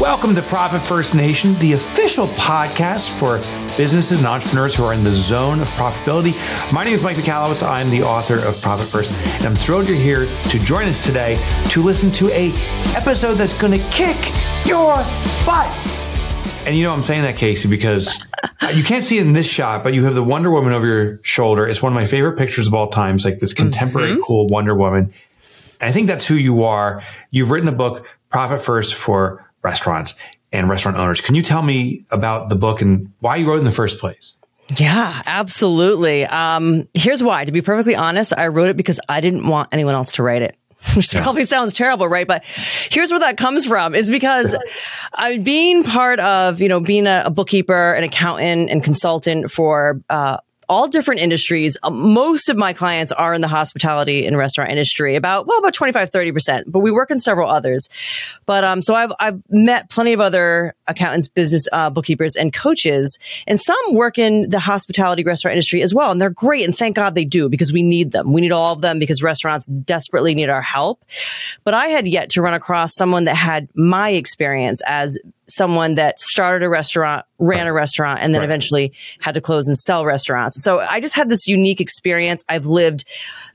Welcome to Profit First Nation, the official podcast for businesses and entrepreneurs who are in the zone of profitability. My name is Mike Michalowicz. I'm the author of Profit First, and I'm thrilled you're here to join us today to listen to a episode that's going to kick your butt. And you know I'm saying that, Kasey, because you can't see it in this shot, but you have the Wonder Woman over your shoulder. It's one of my favorite pictures of all time. It's like this contemporary, mm-hmm. cool Wonder Woman. I think that's who you are. You've written a book, Profit First, for restaurants and restaurant owners. Can you tell me about the book and why you wrote it in the first place? Yeah, absolutely. Um, here's why. To be perfectly honest, I wrote it because I didn't want anyone else to write it. Which yeah. probably sounds terrible, right? But here's where that comes from is because I'm being part of, you know, being a, a bookkeeper, an accountant and consultant for, uh, all different industries. Uh, most of my clients are in the hospitality and restaurant industry, about, well, about 25, 30%, but we work in several others. But, um, so I've, I've met plenty of other accountants, business, uh, bookkeepers and coaches, and some work in the hospitality restaurant industry as well. And they're great. And thank God they do because we need them. We need all of them because restaurants desperately need our help. But I had yet to run across someone that had my experience as someone that started a restaurant, ran a restaurant, and then right. eventually had to close and sell restaurants. So I just had this unique experience. I've lived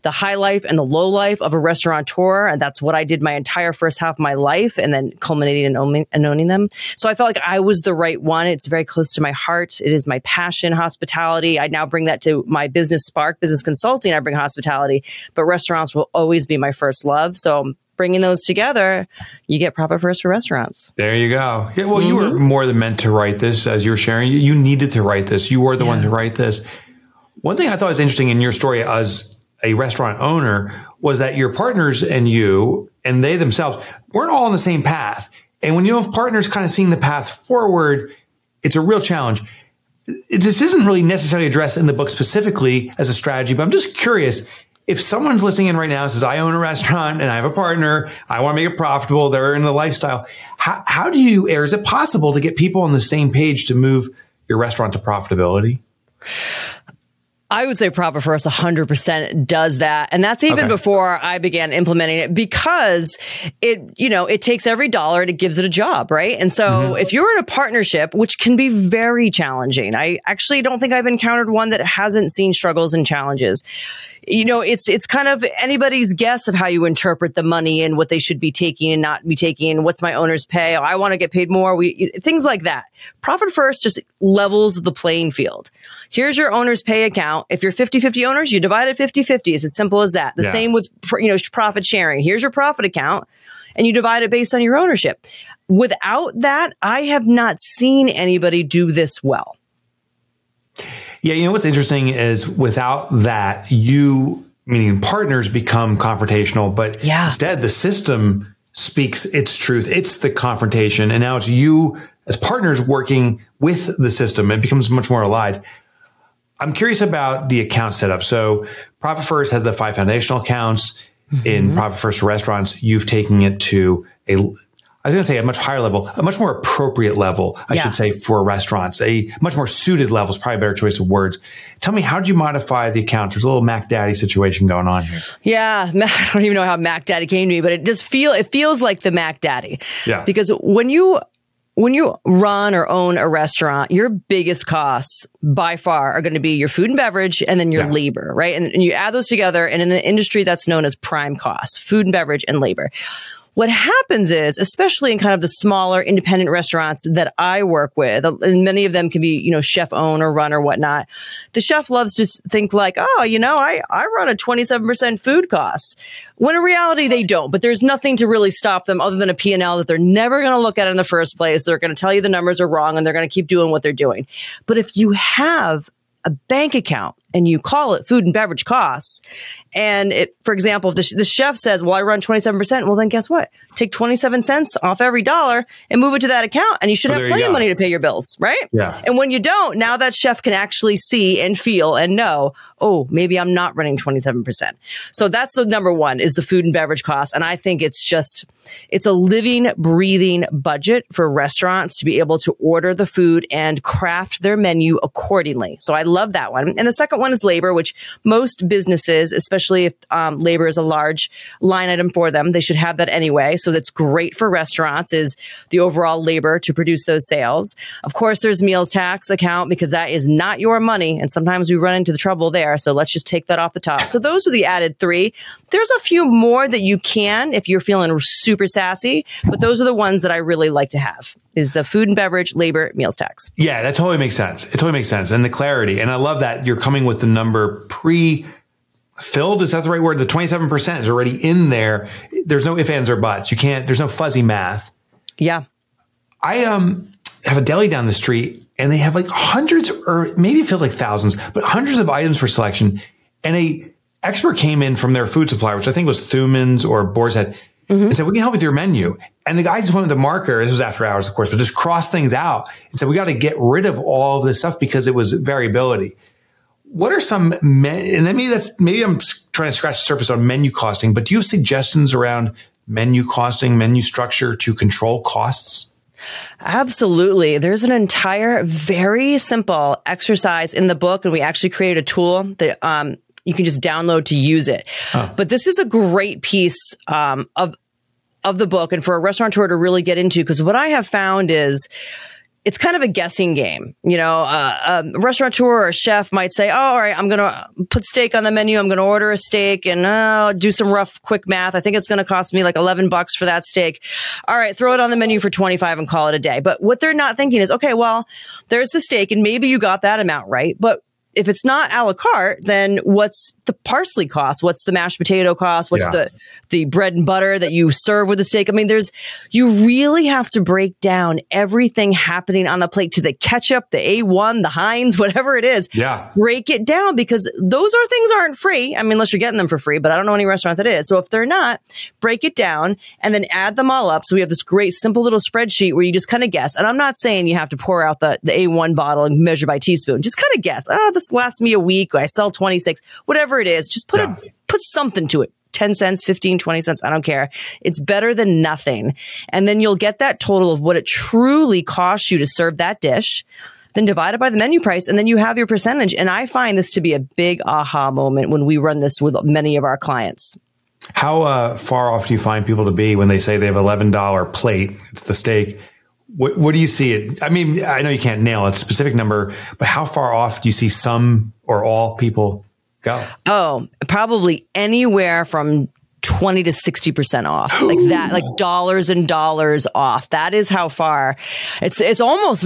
the high life and the low life of a restaurateur, and that's what I did my entire first half of my life, and then culminating in owning, and owning them. So I felt like I was the right one. It's very close to my heart. It is my passion, hospitality. I now bring that to my business spark, business consulting. I bring hospitality, but restaurants will always be my first love. So bringing those together, you get profit first for restaurants. There you go. Yeah, well, mm-hmm. you were mm-hmm. more than meant to write this as you were sharing. You needed to write this. You were the yeah. one to write this. One thing I thought was interesting in your story as a restaurant owner was that your partners and you and they themselves weren't all on the same path. And when you have partners kind of seeing the path forward, it's a real challenge. This isn't really necessarily addressed in the book specifically as a strategy, but I'm just curious if someone's listening in right now and says, I own a restaurant and I have a partner, I want to make it profitable, they're in the lifestyle, how, how do you, or is it possible to get people on the same page to move your restaurant to profitability? I would say Profit First 100% does that. And that's even okay. before I began implementing it because it, you know, it takes every dollar and it gives it a job, right? And so mm-hmm. if you're in a partnership, which can be very challenging, I actually don't think I've encountered one that hasn't seen struggles and challenges. You know, it's, it's kind of anybody's guess of how you interpret the money and what they should be taking and not be taking. What's my owner's pay? Oh, I want to get paid more. We, things like that. Profit First just levels the playing field. Here's your owner's pay account if you're 50-50 owners, you divide it 50-50. It's as simple as that. The yeah. same with, you know, profit sharing. Here's your profit account and you divide it based on your ownership. Without that, I have not seen anybody do this well. Yeah, you know what's interesting is without that, you meaning partners become confrontational, but yeah. instead the system speaks its truth. It's the confrontation, and now it's you as partners working with the system. It becomes much more aligned. I'm curious about the account setup. So Profit First has the five foundational accounts. Mm-hmm. In Profit First restaurants, you've taken it to a I was going to say a much higher level, a much more appropriate level, I yeah. should say, for restaurants. A much more suited level is probably a better choice of words. Tell me, how did you modify the accounts? There's a little Mac Daddy situation going on here. Yeah, I don't even know how Mac Daddy came to me, but it just feel it feels like the Mac Daddy. Yeah. Because when you when you run or own a restaurant, your biggest costs by far are going to be your food and beverage and then your yeah. labor, right? And, and you add those together. And in the industry, that's known as prime costs, food and beverage and labor. What happens is, especially in kind of the smaller independent restaurants that I work with, and many of them can be, you know, chef own or run or whatnot. The chef loves to think like, oh, you know, I, I run a 27% food cost. When in reality, they don't, but there's nothing to really stop them other than a P&L that they're never going to look at in the first place. They're going to tell you the numbers are wrong and they're going to keep doing what they're doing. But if you have a bank account and you call it food and beverage costs. And it, for example, if the, the chef says, well, I run 27%, well, then guess what? Take 27 cents off every dollar and move it to that account and you should have plenty of money to pay your bills, right? Yeah. And when you don't, now that chef can actually see and feel and know, oh, maybe I'm not running 27%. So that's the number one is the food and beverage costs. And I think it's just, it's a living, breathing budget for restaurants to be able to order the food and craft their menu accordingly. So I love that one. And the second one is labor, which most businesses, especially if um, labor is a large line item for them, they should have that anyway. So that's great for restaurants is the overall labor to produce those sales. Of course, there's meals tax account because that is not your money. And sometimes we run into the trouble there. So let's just take that off the top. So those are the added three. There's a few more that you can if you're feeling super sassy, but those are the ones that I really like to have is the food and beverage, labor, meals tax. Yeah, that totally makes sense. It totally makes sense. And the clarity. And I love that you're coming with the number pre filled. Is that the right word? The 27% is already in there. There's no ifs, ands, or buts. You can't, there's no fuzzy math. Yeah. I um have a deli down the street and they have like hundreds or maybe it feels like thousands, but hundreds of items for selection. And a expert came in from their food supplier, which I think was Thumann's or Boar's Head, mm-hmm. and said, we can help with your menu. And the guy just went with the marker. This was after hours, of course, but just crossed things out and said, we got to get rid of all of this stuff because it was variability. What are some, men- and then maybe that's, maybe I'm trying to scratch the surface on menu costing, but do you have suggestions around menu costing, menu structure to control costs? Absolutely. There's an entire very simple exercise in the book, and we actually created a tool that um, you can just download to use it. Oh. But this is a great piece um, of of the book, and for a restaurateur to really get into, because what I have found is it's kind of a guessing game. You know, uh, a restaurateur or a chef might say, "Oh, all right, I'm going to put steak on the menu. I'm going to order a steak and uh, do some rough, quick math. I think it's going to cost me like 11 bucks for that steak. All right, throw it on the menu for 25 and call it a day." But what they're not thinking is, okay, well, there's the steak, and maybe you got that amount right, but if it's not a la carte, then what's the parsley cost? What's the mashed potato cost? What's yeah. the the bread and butter that you serve with the steak? I mean, there's you really have to break down everything happening on the plate to the ketchup, the A1, the Heinz, whatever it is. Yeah. Break it down because those are things aren't free. I mean, unless you're getting them for free, but I don't know any restaurant that is. So if they're not, break it down and then add them all up. So we have this great simple little spreadsheet where you just kind of guess. And I'm not saying you have to pour out the, the A1 bottle and measure by teaspoon. Just kind of guess. Oh, this lasts me a week. I sell 26, whatever it is. Just put yeah. a, put something to it. 10 cents, 15, 20 cents. I don't care. It's better than nothing. And then you'll get that total of what it truly costs you to serve that dish. Then divide it by the menu price and then you have your percentage. And I find this to be a big aha moment when we run this with many of our clients. How uh, far off do you find people to be when they say they have $11 plate? It's the steak what, what do you see it? I mean, I know you can't nail a specific number, but how far off do you see some or all people go? Oh, probably anywhere from 20 to 60% off like that like dollars and dollars off that is how far it's it's almost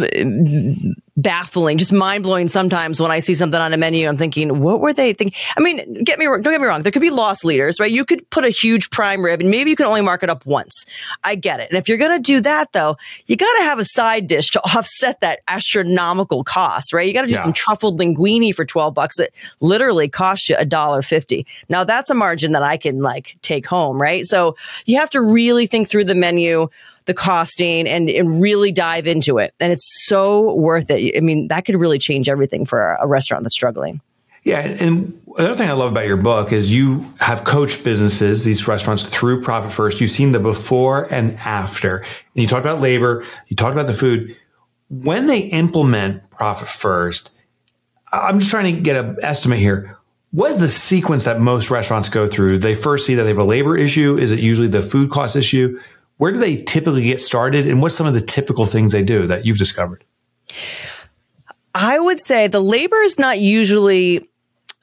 baffling, just mind blowing sometimes when I see something on a menu. I'm thinking, what were they thinking? I mean, get me wrong, don't get me wrong. There could be loss leaders, right? You could put a huge prime rib and maybe you can only mark it up once. I get it. And if you're going to do that though, you got to have a side dish to offset that astronomical cost, right? You got to do yeah. some truffled linguine for 12 bucks. that literally costs you a dollar 50. Now that's a margin that I can like take home, right? So you have to really think through the menu the costing and, and really dive into it. And it's so worth it. I mean, that could really change everything for a restaurant that's struggling. Yeah. And another thing I love about your book is you have coached businesses, these restaurants through Profit First. You've seen the before and after. And you talked about labor, you talked about the food. When they implement Profit First, I'm just trying to get an estimate here. What is the sequence that most restaurants go through? They first see that they have a labor issue. Is it usually the food cost issue? Where do they typically get started, and what's some of the typical things they do that you've discovered? I would say the labor is not usually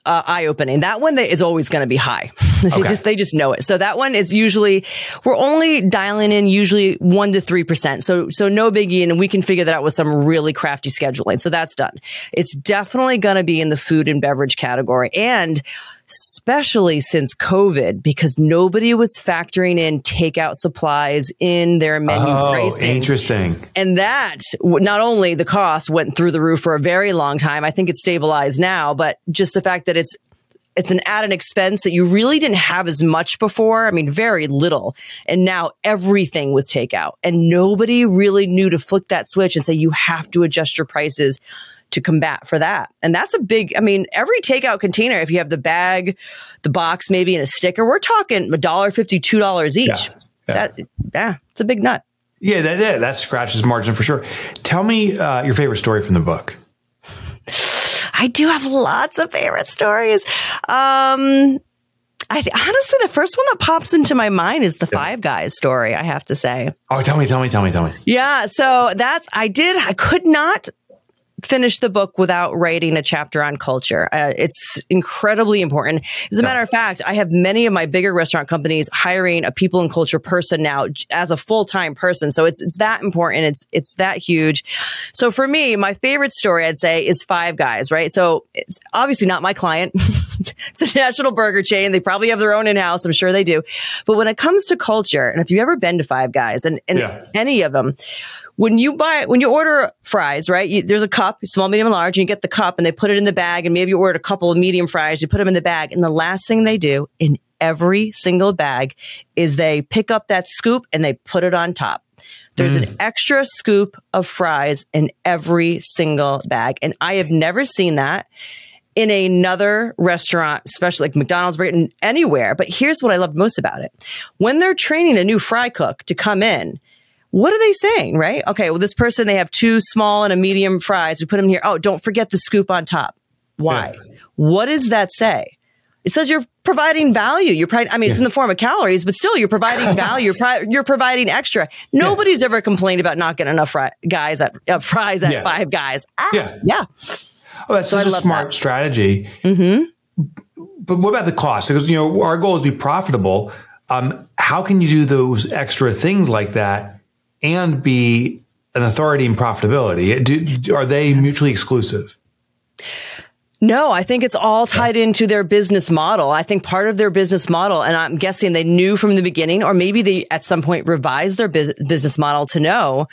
uh, eye opening. That one is always going to be high. they, okay. just, they just know it. So that one is usually, we're only dialing in usually one to 3%. So, so no biggie. And we can figure that out with some really crafty scheduling. So that's done. It's definitely going to be in the food and beverage category. And especially since COVID, because nobody was factoring in takeout supplies in their menu oh, pricing. Interesting. And that not only the cost went through the roof for a very long time, I think it's stabilized now, but just the fact that it's it's an added expense that you really didn't have as much before. I mean, very little. And now everything was takeout and nobody really knew to flick that switch and say, you have to adjust your prices to combat for that. And that's a big, I mean, every takeout container, if you have the bag, the box, maybe and a sticker, we're talking a dollar fifty, two dollars each. Yeah, yeah. That, yeah, it's a big nut. Yeah, that, that, that scratches margin for sure. Tell me uh, your favorite story from the book. I do have lots of favorite stories. Um, I honestly, the first one that pops into my mind is the. Five Guys story. I have to say. Oh, tell me, tell me, tell me, tell me. Yeah, so that's I did. I could not finish the book without writing a chapter on culture. Uh, it's incredibly important. As a matter of fact, I have many of my bigger restaurant companies hiring a people and culture person now as a full time person. So it's it's that important. It's it's that huge. So for me, my favorite story I'd say is Five Guys. Right. So it's obviously not my client. it's a national burger chain. They probably have their own in house. I'm sure they do. But when it comes to culture, and if you've ever been to Five Guys and, and yeah. any of them, when you buy, when you order fries, right? You, there's a cup, small, medium, and large, and you get the cup and they put it in the bag and maybe you ordered a couple of medium fries, you put them in the bag. And the last thing they do in every single bag is they pick up that scoop and they put it on top. There's mm. an extra scoop of fries in every single bag. And I have never seen that in another restaurant, especially like McDonald's, Britain, anywhere. But here's what I love most about it. When they're training a new fry cook to come in, what are they saying, right? Okay, well, this person, they have two small and a medium fries. We put them here. Oh, don't forget the scoop on top. Why? Yeah. What does that say? It says you're providing value. You're, pro- I mean, yeah. it's in the form of calories, but still, you're providing value. You're, pro- you're providing extra. Nobody's yeah. ever complained about not getting enough guys at uh, fries at five guys. Ah, yeah, yeah. Oh, that's so such a smart that. strategy. Mm-hmm. But what about the cost? Because you know our goal is to be profitable. Um, how can you do those extra things like that and be an authority in profitability? Do, are they mutually exclusive? No, I think it's all tied into their business model. I think part of their business model, and I'm guessing they knew from the beginning, or maybe they at some point revised their business model to know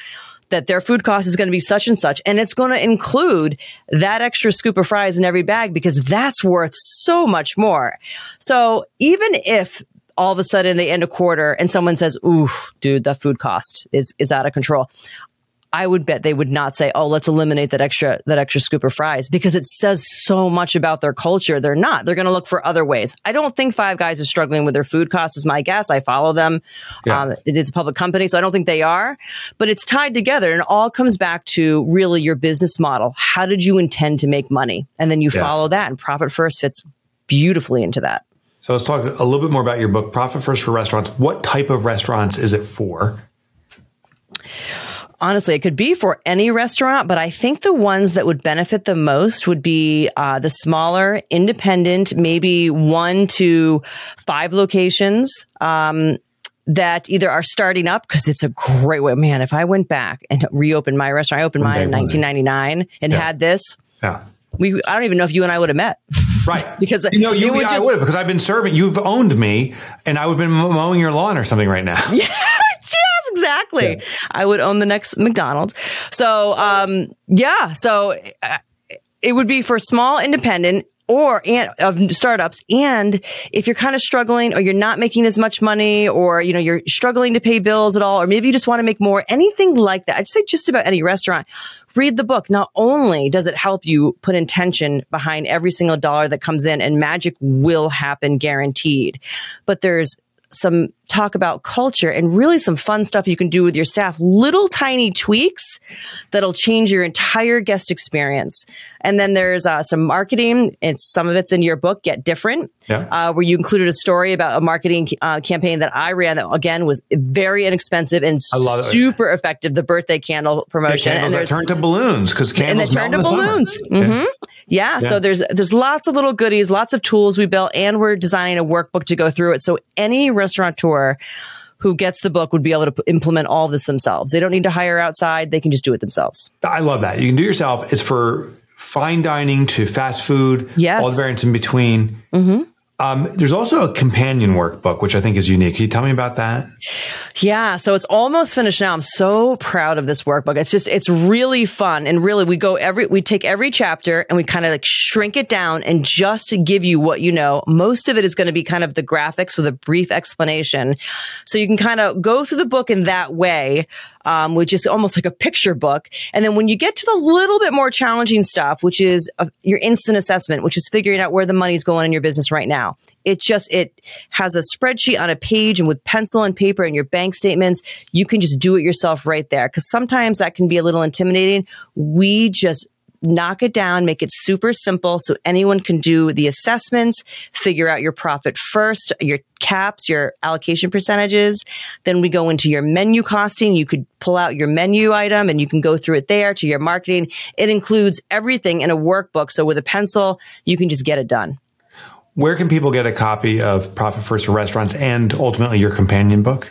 that their food cost is going to be such and such. And it's going to include that extra scoop of fries in every bag because that's worth so much more. So even if all of a sudden they end a quarter and someone says, "Ooh, dude, the food cost is is out of control." I would bet they would not say, "Oh, let's eliminate that extra that extra scoop of fries," because it says so much about their culture. They're not. They're going to look for other ways. I don't think Five Guys is struggling with their food costs. Is my guess. I follow them. Yeah. Um, it is a public company, so I don't think they are. But it's tied together, and it all comes back to really your business model. How did you intend to make money, and then you yeah. follow that, and profit first fits beautifully into that. So let's talk a little bit more about your book, Profit First for Restaurants. What type of restaurants is it for? Honestly, it could be for any restaurant, but I think the ones that would benefit the most would be uh, the smaller, independent, maybe one to five locations. Um, that either are starting up because it's a great way. Man, if I went back and reopened my restaurant, I opened mine in 1999 and yeah. had this. Yeah we I don't even know if you and I would have met. Right. because you know, you, you just, I would have because I've been serving. You've owned me, and I would have been mowing your lawn or something right now. Yeah. Exactly. Yeah. I would own the next McDonald's. So, um, yeah. So. Uh, it would be for small independent or and, of startups. And if you're kind of struggling or you're not making as much money or, you know, you're struggling to pay bills at all, or maybe you just want to make more, anything like that. I'd say just about any restaurant, read the book. Not only does it help you put intention behind every single dollar that comes in and magic will happen guaranteed, but there's some talk about culture and really some fun stuff you can do with your staff. Little tiny tweaks that'll change your entire guest experience. And then there's uh, some marketing. It's some of it's in your book, Get Different, yeah. uh, where you included a story about a marketing uh, campaign that I ran that again was very inexpensive and super it. effective. The birthday candle promotion. Yeah, and that turned to balloons because candles and they turned to balloons. Mm-hmm. Yeah. Yeah. So there's there's lots of little goodies, lots of tools we built, and we're designing a workbook to go through it. So any restaurateur who gets the book would be able to implement all this themselves. They don't need to hire outside; they can just do it themselves. I love that. You can do yourself. It's for fine dining to fast food, yes. all the variants in between. Mm-hmm. Um, there's also a companion workbook, which I think is unique. Can you tell me about that? Yeah. So it's almost finished now. I'm so proud of this workbook. It's just, it's really fun. And really, we go every, we take every chapter and we kind of like shrink it down and just give you what you know. Most of it is going to be kind of the graphics with a brief explanation. So you can kind of go through the book in that way um, which is almost like a picture book. And then when you get to the little bit more challenging stuff, which is uh, your instant assessment, which is figuring out where the money's going in your business right now, it just it has a spreadsheet on a page and with pencil and paper and your bank statements, you can just do it yourself right there. Because sometimes that can be a little intimidating. We just knock it down, make it super simple so anyone can do the assessments, figure out your profit first, your caps, your allocation percentages. Then we go into your menu costing. You could pull out your menu item and you can go through it there to your marketing. It includes everything in a workbook. So with a pencil, you can just get it done. Where can people get a copy of Profit First for Restaurants and ultimately your companion book?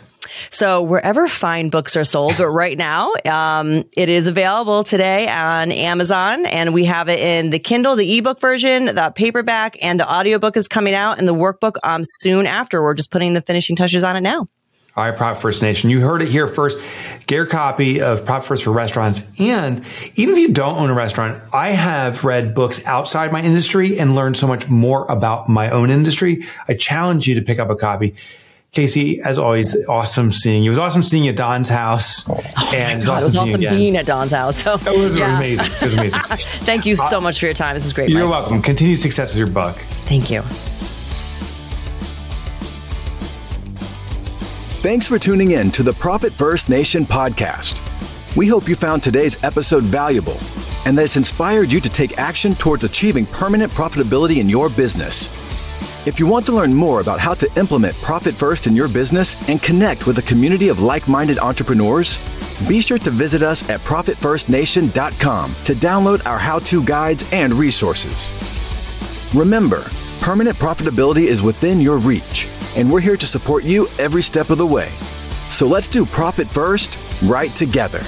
So wherever fine books are sold, but right now, um, it is available today on Amazon and we have it in the Kindle, the ebook version, the paperback and the audiobook is coming out and the workbook, um, soon after. We're just putting the finishing touches on it now. All right, Profit First Nation. You heard it here first. Get your copy of Profit First for Restaurants. And even if you don't own a restaurant, I have read books outside my industry and learned so much more about my own industry. I challenge you to pick up a copy. Kasey, as always, awesome seeing you. It was awesome seeing you at Don's house. Oh and God, awesome it was awesome being at Don's house. So, it was yeah. amazing. It was amazing. Thank you so uh, much for your time. This is great. You're Mike. welcome. Continued success with your book. Thank you. Thanks for tuning in to the Profit First Nation podcast. We hope you found today's episode valuable and that it's inspired you to take action towards achieving permanent profitability in your business. If you want to learn more about how to implement Profit First in your business and connect with a community of like minded entrepreneurs, be sure to visit us at ProfitFirstNation.com to download our how to guides and resources. Remember, permanent profitability is within your reach and we're here to support you every step of the way. So let's do profit first, right together.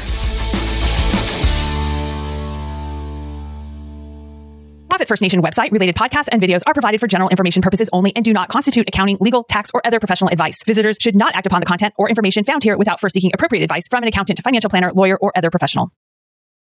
Profit First Nation website related podcasts and videos are provided for general information purposes only and do not constitute accounting, legal, tax, or other professional advice. Visitors should not act upon the content or information found here without first seeking appropriate advice from an accountant, financial planner, lawyer, or other professional.